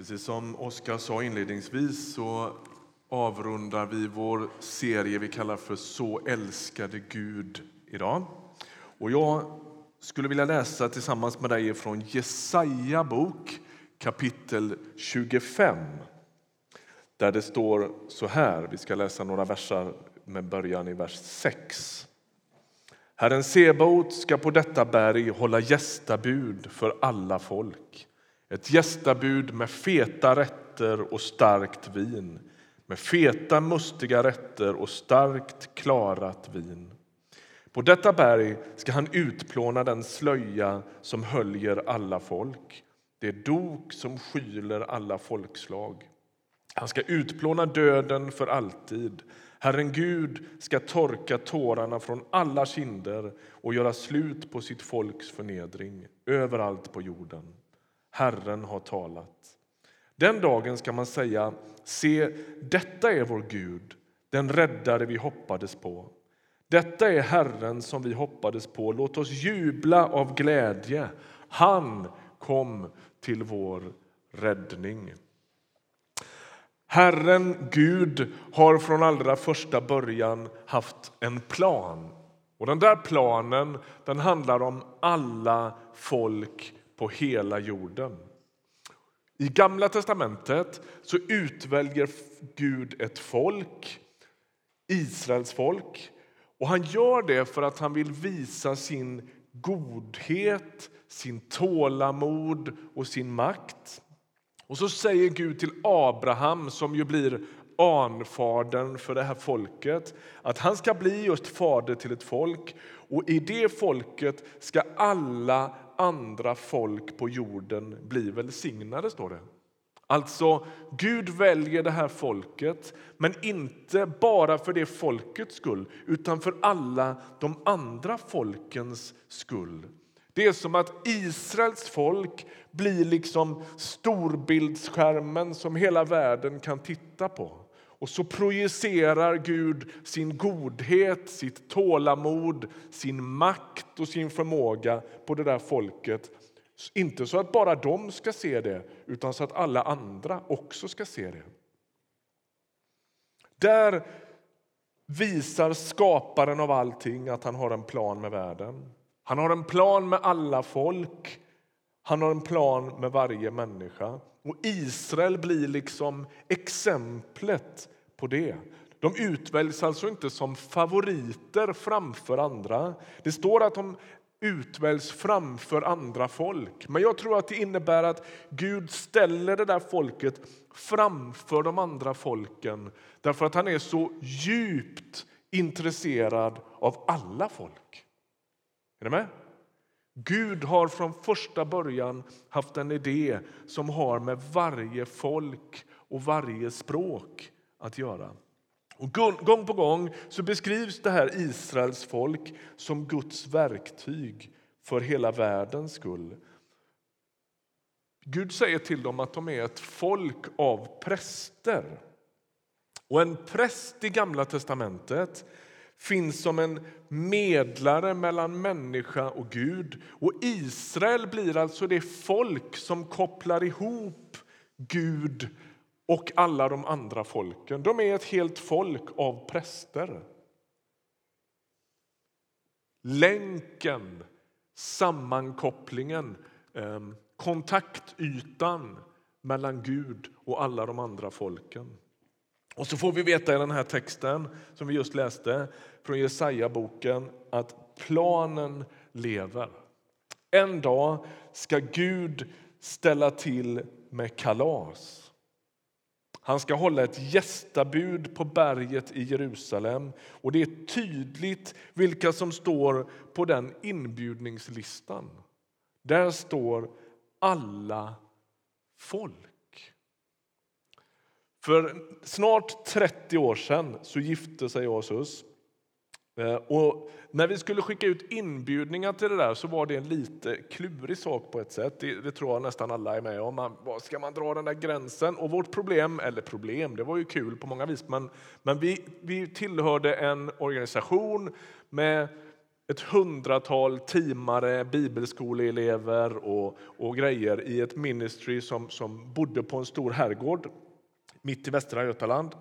Precis som Oskar sa inledningsvis så avrundar vi vår serie vi kallar för Så älskade Gud idag. Och jag skulle vilja läsa tillsammans med dig från Jesaja bok kapitel 25 där det står så här. Vi ska läsa några versar med början i vers 6. Herren Sebaot ska på detta berg hålla gästabud för alla folk. Ett gästabud med feta rätter och starkt vin med feta, mustiga rätter och starkt klarat vin. På detta berg ska han utplåna den slöja som höljer alla folk, det dok som skyler alla folkslag. Han ska utplåna döden för alltid. Herren Gud ska torka tårarna från alla kinder och göra slut på sitt folks förnedring överallt på jorden. Herren har talat. Den dagen ska man säga, se, detta är vår Gud, den räddare vi hoppades på. Detta är Herren som vi hoppades på. Låt oss jubla av glädje. Han kom till vår räddning. Herren Gud har från allra första början haft en plan. Och Den där planen den handlar om alla folk på hela jorden. I Gamla testamentet så utväljer Gud ett folk, Israels folk. Och Han gör det för att han vill visa sin godhet, sin tålamod och sin makt. Och så säger Gud till Abraham, som ju blir anfadern för det här folket att han ska bli just fader till ett folk, och i det folket ska alla andra folk på jorden bli välsignade, står det. Alltså, Gud väljer det här folket, men inte bara för det folkets skull utan för alla de andra folkens skull. Det är som att Israels folk blir liksom storbildsskärmen som hela världen kan titta på. Och så projicerar Gud sin godhet, sitt tålamod, sin makt och sin förmåga på det där folket. Inte så att bara de ska se det, utan så att alla andra också ska se det. Där visar skaparen av allting att han har en plan med världen. Han har en plan med alla folk. Han har en plan med varje människa. Och Israel blir liksom exemplet på det. De utväljs alltså inte som favoriter framför andra. Det står att de utväljs framför andra folk. Men jag tror att det innebär att Gud ställer det där folket framför de andra folken därför att han är så djupt intresserad av alla folk. Är ni med? Gud har från första början haft en idé som har med varje folk och varje språk att göra. Och gång på gång så beskrivs det här Israels folk som Guds verktyg för hela världens skull. Gud säger till dem att de är ett folk av präster. Och en präst i Gamla testamentet finns som en medlare mellan människa och Gud. Och Israel blir alltså det folk som kopplar ihop Gud och alla de andra folken. De är ett helt folk av präster. Länken, sammankopplingen, ehm, kontaktytan mellan Gud och alla de andra folken. Och så får vi veta i den här texten som vi just läste från Jesaja-boken att planen lever. En dag ska Gud ställa till med kalas. Han ska hålla ett gästabud på berget i Jerusalem. Och Det är tydligt vilka som står på den inbjudningslistan. Där står alla folk. För snart 30 år sedan så gifte sig jag och Sus. Eh, och när vi skulle skicka ut inbjudningar till det där så var det en lite klurig sak på ett sätt. Det, det tror jag nästan alla är med om. Man, ska man dra den där gränsen? Och vårt problem, eller problem, det var ju kul på många vis, men, men vi, vi tillhörde en organisation med ett hundratal teamare, bibelskoleelever och, och grejer i ett ministry som, som bodde på en stor herrgård mitt i västra Götaland.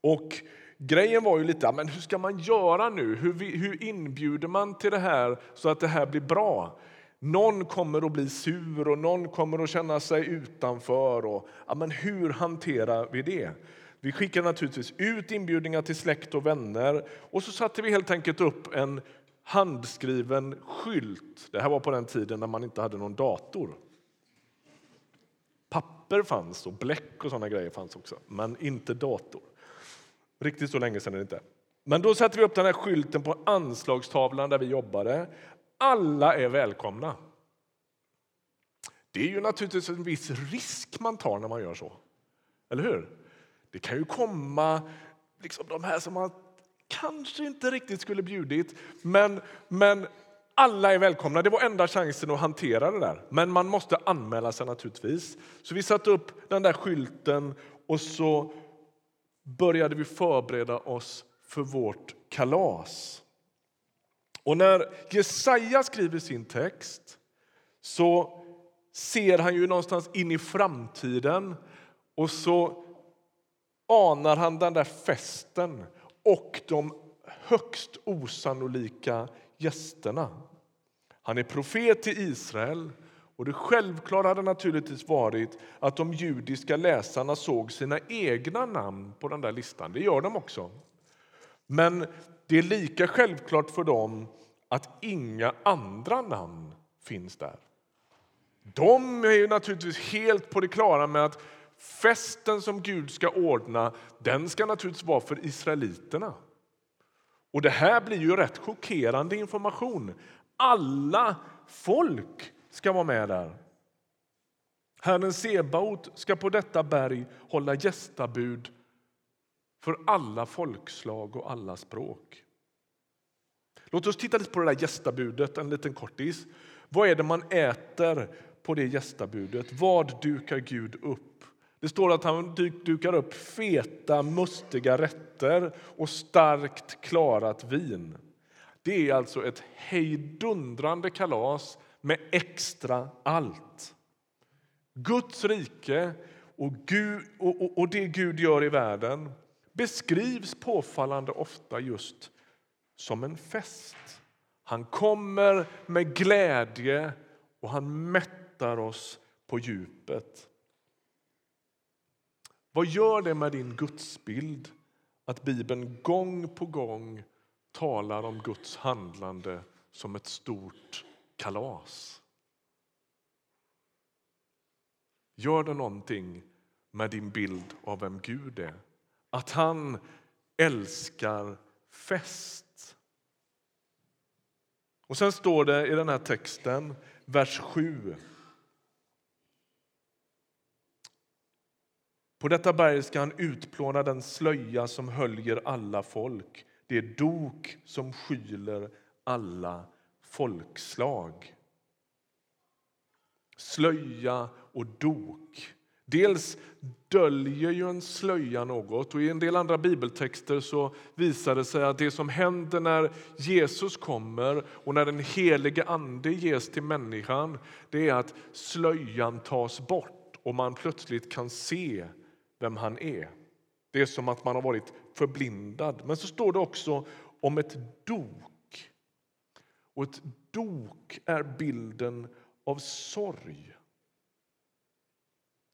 Och grejen var ju lite, men hur ska man göra nu? Hur, hur inbjuder man till det här så att det här blir bra? Någon kommer att bli sur och någon kommer att känna sig utanför. Och, ja, men hur hanterar vi det? Vi skickade naturligtvis ut inbjudningar till släkt och vänner och så satte vi helt enkelt upp en handskriven skylt. Det här var på den tiden när man inte hade någon dator. Papper fanns och bläck och sådana grejer fanns också, men inte dator. Riktigt så länge sedan är det inte. Men då satte vi upp den här skylten på anslagstavlan där vi jobbade. Alla är välkomna. Det är ju naturligtvis en viss risk man tar när man gör så. Eller hur? Det kan ju komma liksom de här som man kanske inte riktigt skulle bjudit, men, men alla är välkomna. Det var enda chansen att hantera det där. Men man måste anmäla sig naturligtvis. Så vi satte upp den där skylten och så började vi förbereda oss för vårt kalas. Och när Jesaja skriver sin text så ser han ju någonstans in i framtiden och så anar han den där festen och de högst osannolika gästerna. Han är profet i Israel och det självklara hade naturligtvis varit att de judiska läsarna såg sina egna namn på den där listan. Det gör de också. Men det är lika självklart för dem att inga andra namn finns där. De är ju naturligtvis helt på det klara med att festen som Gud ska ordna den ska naturligtvis vara för israeliterna. Och Det här blir ju rätt chockerande information. Alla folk ska vara med där. Herren Sebaot ska på detta berg hålla gästabud för alla folkslag och alla språk. Låt oss titta lite på det där gästabudet, en liten kortis. Vad är det man äter på det gästabudet? Vad dukar Gud upp? Det står att han dukar upp feta, mustiga rätter och starkt klarat vin. Det är alltså ett hejdundrande kalas med extra allt. Guds rike och, Gud, och, och, och det Gud gör i världen beskrivs påfallande ofta just som en fest. Han kommer med glädje och han mättar oss på djupet. Vad gör det med din gudsbild att Bibeln gång på gång talar om Guds handlande som ett stort kalas? Gör det någonting med din bild av vem Gud är? Att han älskar fest. Och sen står det i den här texten, vers 7 På detta berg ska han utplåna den slöja som höljer alla folk, det dok som skyler alla folkslag. Slöja och dok. Dels döljer ju en slöja något och i en del andra bibeltexter så visar det sig att det som händer när Jesus kommer och när den helige Ande ges till människan det är att slöjan tas bort och man plötsligt kan se vem han är. Det är som att man har varit förblindad. Men så står det också om ett dok. Och ett dok är bilden av sorg.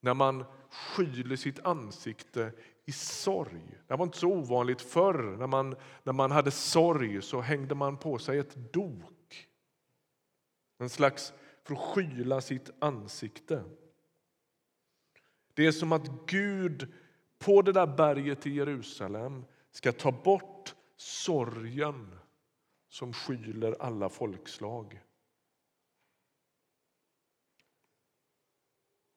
När man skyler sitt ansikte i sorg. Det var inte så ovanligt förr. När man, när man hade sorg så hängde man på sig ett dok. En slags för att skyla sitt ansikte. Det är som att Gud på det där berget i Jerusalem ska ta bort sorgen som skyler alla folkslag.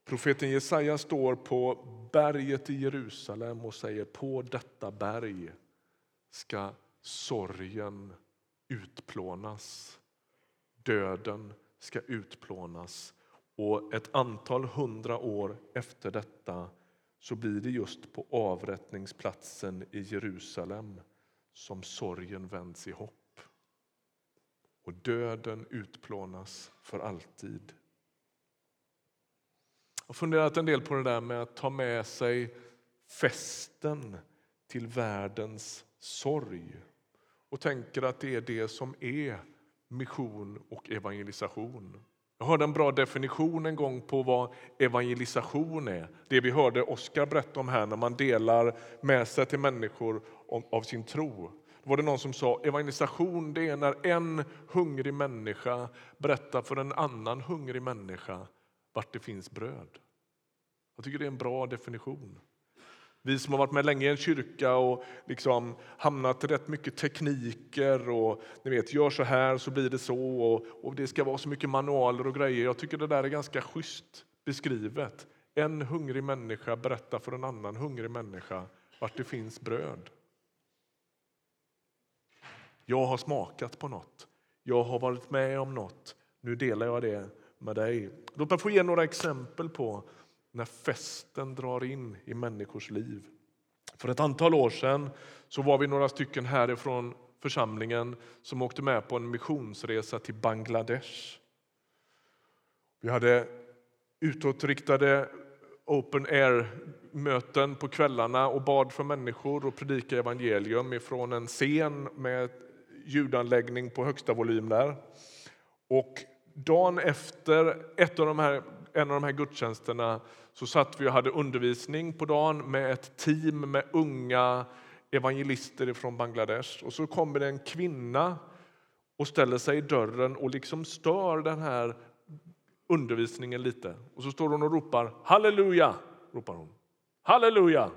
Profeten Jesaja står på berget i Jerusalem och säger på detta berg ska sorgen utplånas. Döden ska utplånas och ett antal hundra år efter detta så blir det just på avrättningsplatsen i Jerusalem som sorgen vänds i hopp. och döden utplånas för alltid. Jag har funderat en del på det där med att ta med sig festen till världens sorg och tänker att det är det som är mission och evangelisation. Jag hörde en bra definition en gång på vad evangelisation är. Det vi hörde Oskar berätta om här när man delar med sig till människor av sin tro. Då var det någon som sa evangelisation det är när en hungrig människa berättar för en annan hungrig människa vart det finns bröd. Jag tycker det är en bra definition. Vi som har varit med länge i en kyrka och liksom hamnat i rätt mycket tekniker och ni vet, gör så här så blir det så och, och det ska vara så mycket manualer och grejer. Jag tycker det där är ganska schysst beskrivet. En hungrig människa berättar för en annan hungrig människa vart det finns bröd. Jag har smakat på något. Jag har varit med om något. Nu delar jag det med dig. Låt mig få ge några exempel på när festen drar in i människors liv. För ett antal år sedan så var vi några stycken härifrån församlingen som åkte med på en missionsresa till Bangladesh. Vi hade utåtriktade open air-möten på kvällarna och bad för människor och predikade evangelium ifrån en scen med ljudanläggning på högsta volym där. Och dagen efter ett av de här, en av de här gudstjänsterna så satt vi och hade undervisning på dagen med ett team med unga evangelister från Bangladesh. Och så kommer det en kvinna och ställer sig i dörren och liksom stör den här undervisningen lite. Och så står hon och ropar halleluja. Ropar hon. Halleluja!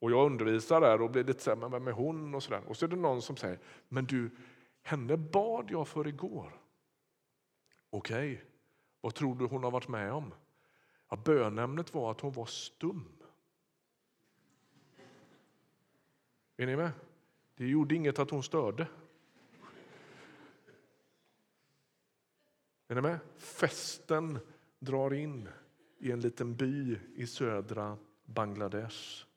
Och jag undervisar där och blir lite så här, men vem är hon? Och så, där. och så är det någon som säger, men du, henne bad jag för igår. Okej, okay vad tror du hon har varit med om? Ja, bönämnet var att hon var stum. Är ni med? Det gjorde inget att hon störde. Är ni med? Festen drar in i en liten by i södra Bangladesh.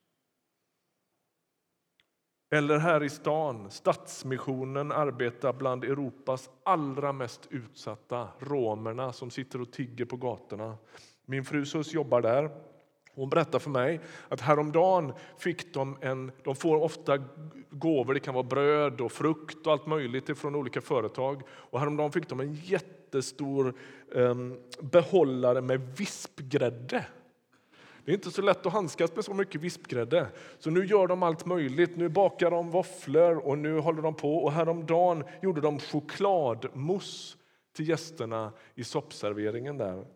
Eller här i stan, Stadsmissionen arbetar bland Europas allra mest utsatta, romerna som sitter och tigger på gatorna. Min frus Sus jobbar där. Hon berättar för mig att häromdagen fick de en, de får ofta gåvor, det kan vara bröd och frukt och allt möjligt från olika företag. Och häromdagen fick de en jättestor um, behållare med vispgrädde. Det är inte så lätt att handskas med så mycket vispgrädde. Så nu gör de allt möjligt. Nu bakar de våfflor och nu håller de på. Och häromdagen gjorde de chokladmousse till gästerna i soppserveringen där.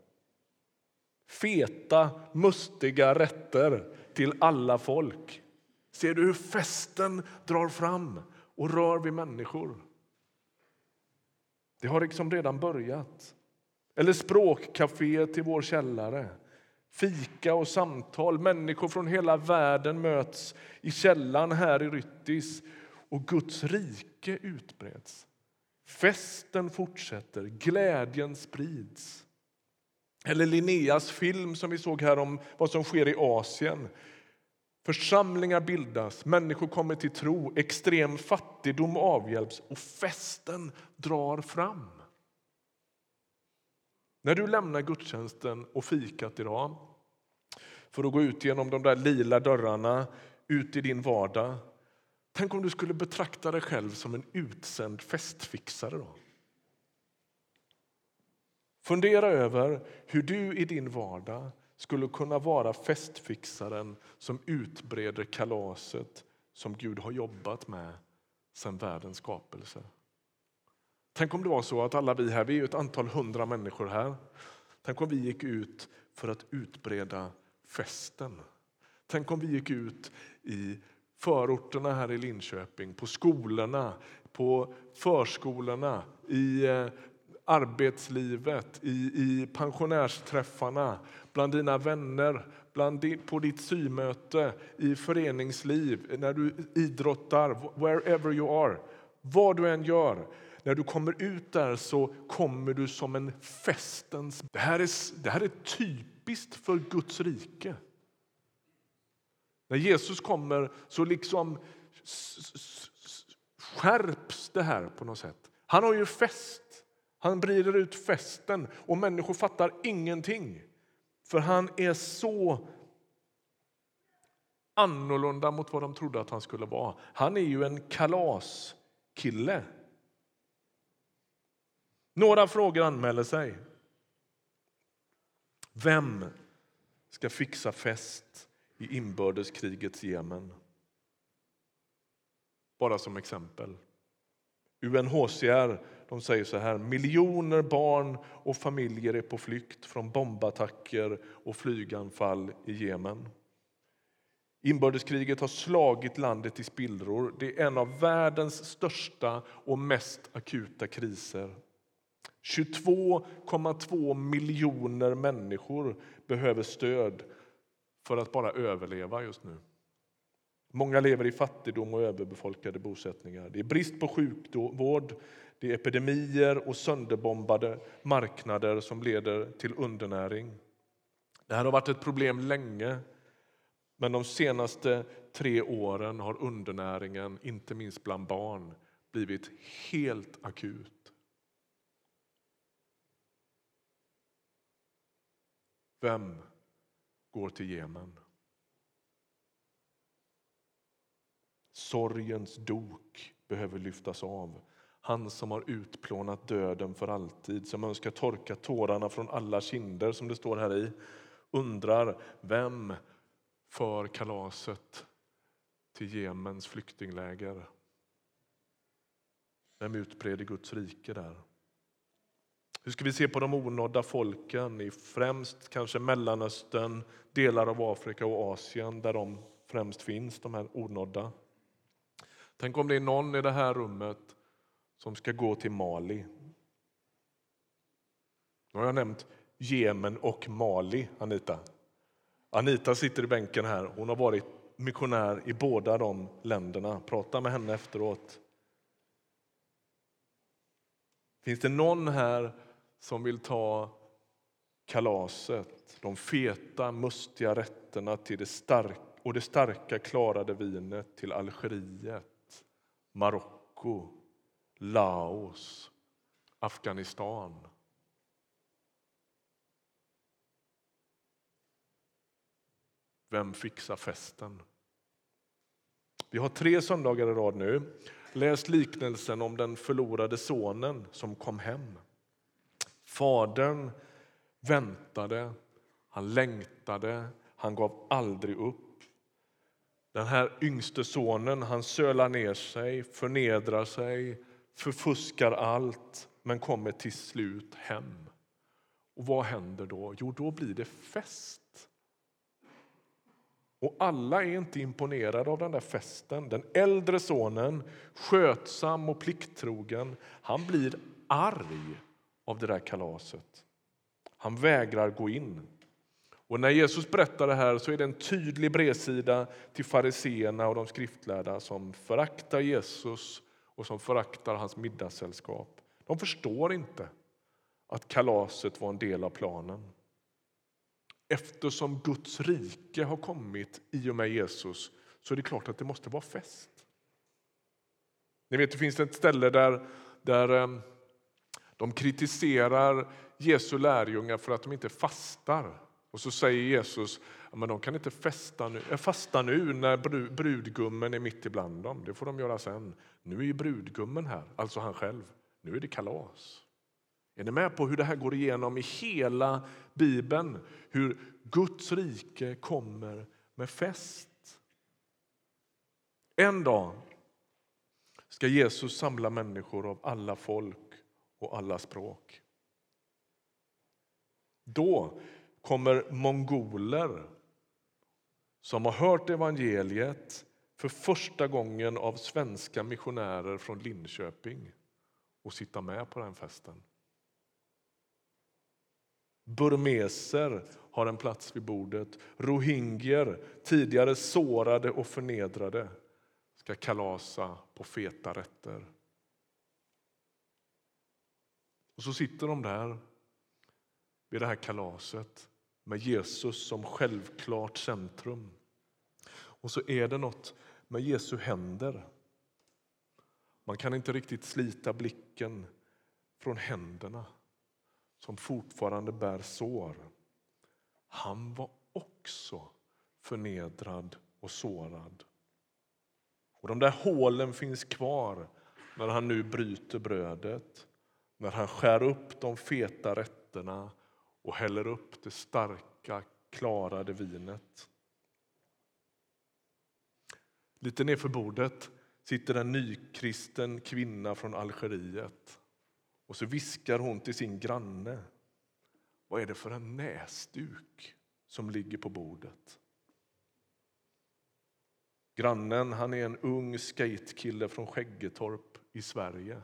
Feta, mustiga rätter till alla folk. Ser du hur festen drar fram och rör vid människor? Det har liksom redan börjat. Eller språkcafé till vår källare. Fika och samtal. Människor från hela världen möts i källan här i Ryttis och Guds rike utbreds. Festen fortsätter, glädjen sprids. Eller Linneas film som vi såg här om vad som sker i Asien. Församlingar bildas, människor kommer till tro, extrem fattigdom avhjälps och festen drar fram. När du lämnar gudstjänsten och fikat idag för att gå ut genom de där lila dörrarna ut i din vardag. Tänk om du skulle betrakta dig själv som en utsänd festfixare. Då. Fundera över hur du i din vardag skulle kunna vara festfixaren som utbreder kalaset som Gud har jobbat med sedan världens skapelse. Tänk om det var så att alla vi här, vi är ett antal hundra människor här. Tänk om vi gick ut för att utbreda festen. Tänk om vi gick ut i förorterna här i Linköping, på skolorna, på förskolorna, i eh, arbetslivet, i, i pensionärsträffarna, bland dina vänner, bland din, på ditt symöte, i föreningsliv, när du idrottar, wherever you are. Vad du än gör, när du kommer ut där så kommer du som en festens... Det här är, det här är typiskt för Guds rike. När Jesus kommer så liksom skärps det här på något sätt. Han har ju fest. Han brider ut festen och människor fattar ingenting. För han är så annorlunda mot vad de trodde att han skulle vara. Han är ju en kalaskille. Några frågor anmäler sig. Vem ska fixa fest i inbördeskrigets Jemen? Bara som exempel. UNHCR de säger så här. Miljoner barn och familjer är på flykt från bombattacker och flyganfall i Jemen. Inbördeskriget har slagit landet i spillror. Det är en av världens största och mest akuta kriser. 22,2 miljoner människor behöver stöd för att bara överleva just nu. Många lever i fattigdom och överbefolkade bosättningar. Det är brist på sjukvård, det är epidemier och sönderbombade marknader som leder till undernäring. Det här har varit ett problem länge, men de senaste tre åren har undernäringen, inte minst bland barn, blivit helt akut. Vem går till Jemen? Sorgens dok behöver lyftas av. Han som har utplånat döden för alltid, som önskar torka tårarna från alla kinder, som det står här i, undrar vem för kalaset till Jemens flyktingläger? Vem utbreder Guds rike där? Hur ska vi se på de onådda folken i främst kanske Mellanöstern, delar av Afrika och Asien där de främst finns, de här onådda? Tänk om det är någon i det här rummet som ska gå till Mali. Nu har jag nämnt Jemen och Mali, Anita. Anita sitter i bänken här. Hon har varit missionär i båda de länderna. Prata med henne efteråt. Finns det någon här som vill ta kalaset, de feta, mustiga rätterna till det stark och det starka, klarade vinet till Algeriet, Marocko, Laos, Afghanistan. Vem fixar festen? Vi har tre söndagar i rad nu läst liknelsen om den förlorade sonen som kom hem. Fadern väntade, han längtade, han gav aldrig upp. Den här yngste sonen han sölar ner sig, förnedrar sig, förfuskar allt men kommer till slut hem. Och vad händer då? Jo, då blir det fest. Och alla är inte imponerade av den där festen. Den äldre sonen, skötsam och plikttrogen, han blir arg av det där kalaset. Han vägrar gå in. Och när Jesus berättar det här så är det en tydlig bredsida till fariseerna och de skriftlärda som föraktar Jesus och som föraktar hans middagssällskap. De förstår inte att kalaset var en del av planen. Eftersom Guds rike har kommit i och med Jesus så är det klart att det måste vara fest. Ni vet, det finns ett ställe där, där ehm, de kritiserar Jesu lärjungar för att de inte fastar. Och så säger Jesus att de kan inte festa nu, eh, fasta nu när brudgummen är mitt ibland dem. Det får de göra sen. Nu är ju brudgummen här, alltså han själv. Nu är det kalas. Är ni med på hur det här går igenom i hela Bibeln? Hur Guds rike kommer med fest. En dag ska Jesus samla människor av alla folk och alla språk. Då kommer mongoler som har hört evangeliet för första gången av svenska missionärer från Linköping och sitta med på den festen. Burmeser har en plats vid bordet. Rohingyer, tidigare sårade och förnedrade, ska kalasa på feta rätter. Och så sitter de där vid det här kalaset med Jesus som självklart centrum. Och så är det något med Jesu händer. Man kan inte riktigt slita blicken från händerna som fortfarande bär sår. Han var också förnedrad och sårad. Och De där hålen finns kvar när han nu bryter brödet, när han skär upp de feta rätterna och häller upp det starka, klarade vinet. Lite nedför bordet sitter en nykristen kvinna från Algeriet. Och så viskar hon till sin granne. Vad är det för en näsduk som ligger på bordet? Grannen han är en ung skatekille från Skäggetorp i Sverige.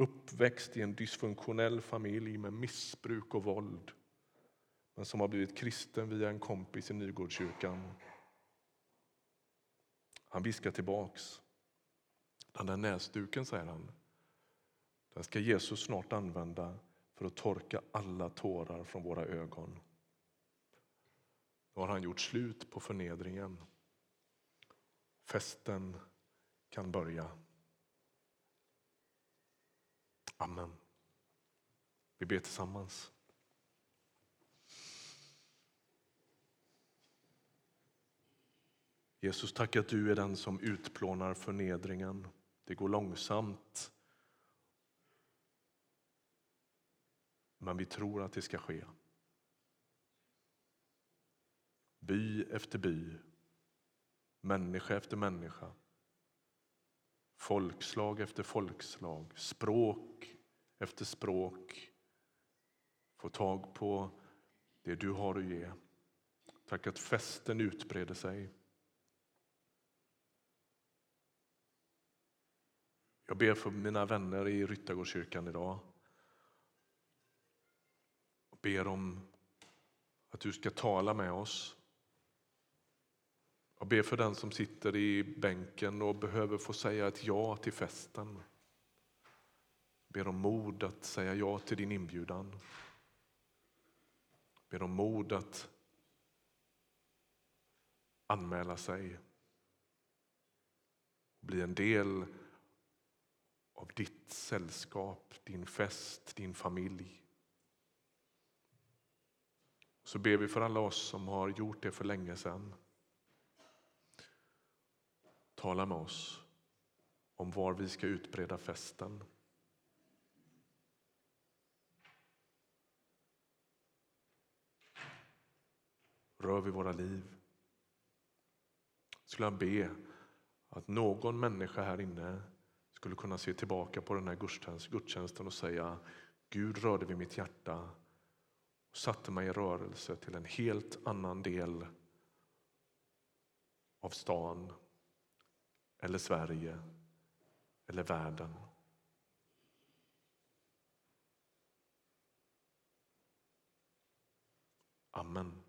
Uppväxt i en dysfunktionell familj med missbruk och våld men som har blivit kristen via en kompis i Nygårdskyrkan. Han viskar tillbaks. Den där näsduken, säger han, den ska Jesus snart använda för att torka alla tårar från våra ögon. Nu har han gjort slut på förnedringen. Festen kan börja. Amen. Vi ber tillsammans. Jesus, tack att du är den som utplånar förnedringen. Det går långsamt. Men vi tror att det ska ske. By efter by, människa efter människa folkslag efter folkslag, språk efter språk få tag på det du har att ge. Tack att festen utbreder sig. Jag ber för mina vänner i Ryttargårdskyrkan idag. Jag ber om att du ska tala med oss. Jag ber för den som sitter i bänken och behöver få säga ett ja till festen. Jag ber om mod att säga ja till din inbjudan. Jag ber om mod att anmäla sig. Bli en del av ditt sällskap, din fest, din familj. Så ber vi för alla oss som har gjort det för länge sedan. Tala med oss om var vi ska utbreda festen. Rör vid våra liv. Skulle jag be att någon människa här inne skulle kunna se tillbaka på den här gudstjänsten och säga Gud rörde vid mitt hjärta och satte mig i rörelse till en helt annan del av stan eller Sverige eller världen. Amen.